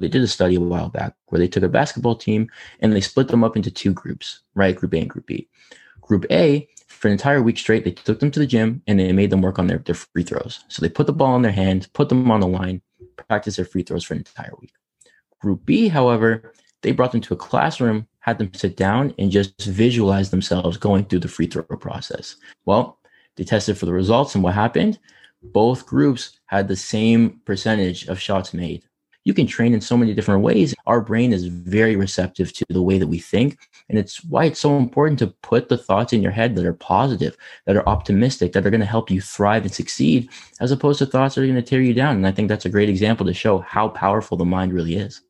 they did a study a while back where they took a basketball team and they split them up into two groups, right? Group A and Group B. Group A, for an entire week straight, they took them to the gym and they made them work on their, their free throws. So they put the ball in their hands, put them on the line, practice their free throws for an entire week. Group B, however, they brought them to a classroom, had them sit down and just visualize themselves going through the free throw process. Well, they tested for the results and what happened? Both groups had the same percentage of shots made you can train in so many different ways. Our brain is very receptive to the way that we think. And it's why it's so important to put the thoughts in your head that are positive, that are optimistic, that are going to help you thrive and succeed, as opposed to thoughts that are going to tear you down. And I think that's a great example to show how powerful the mind really is.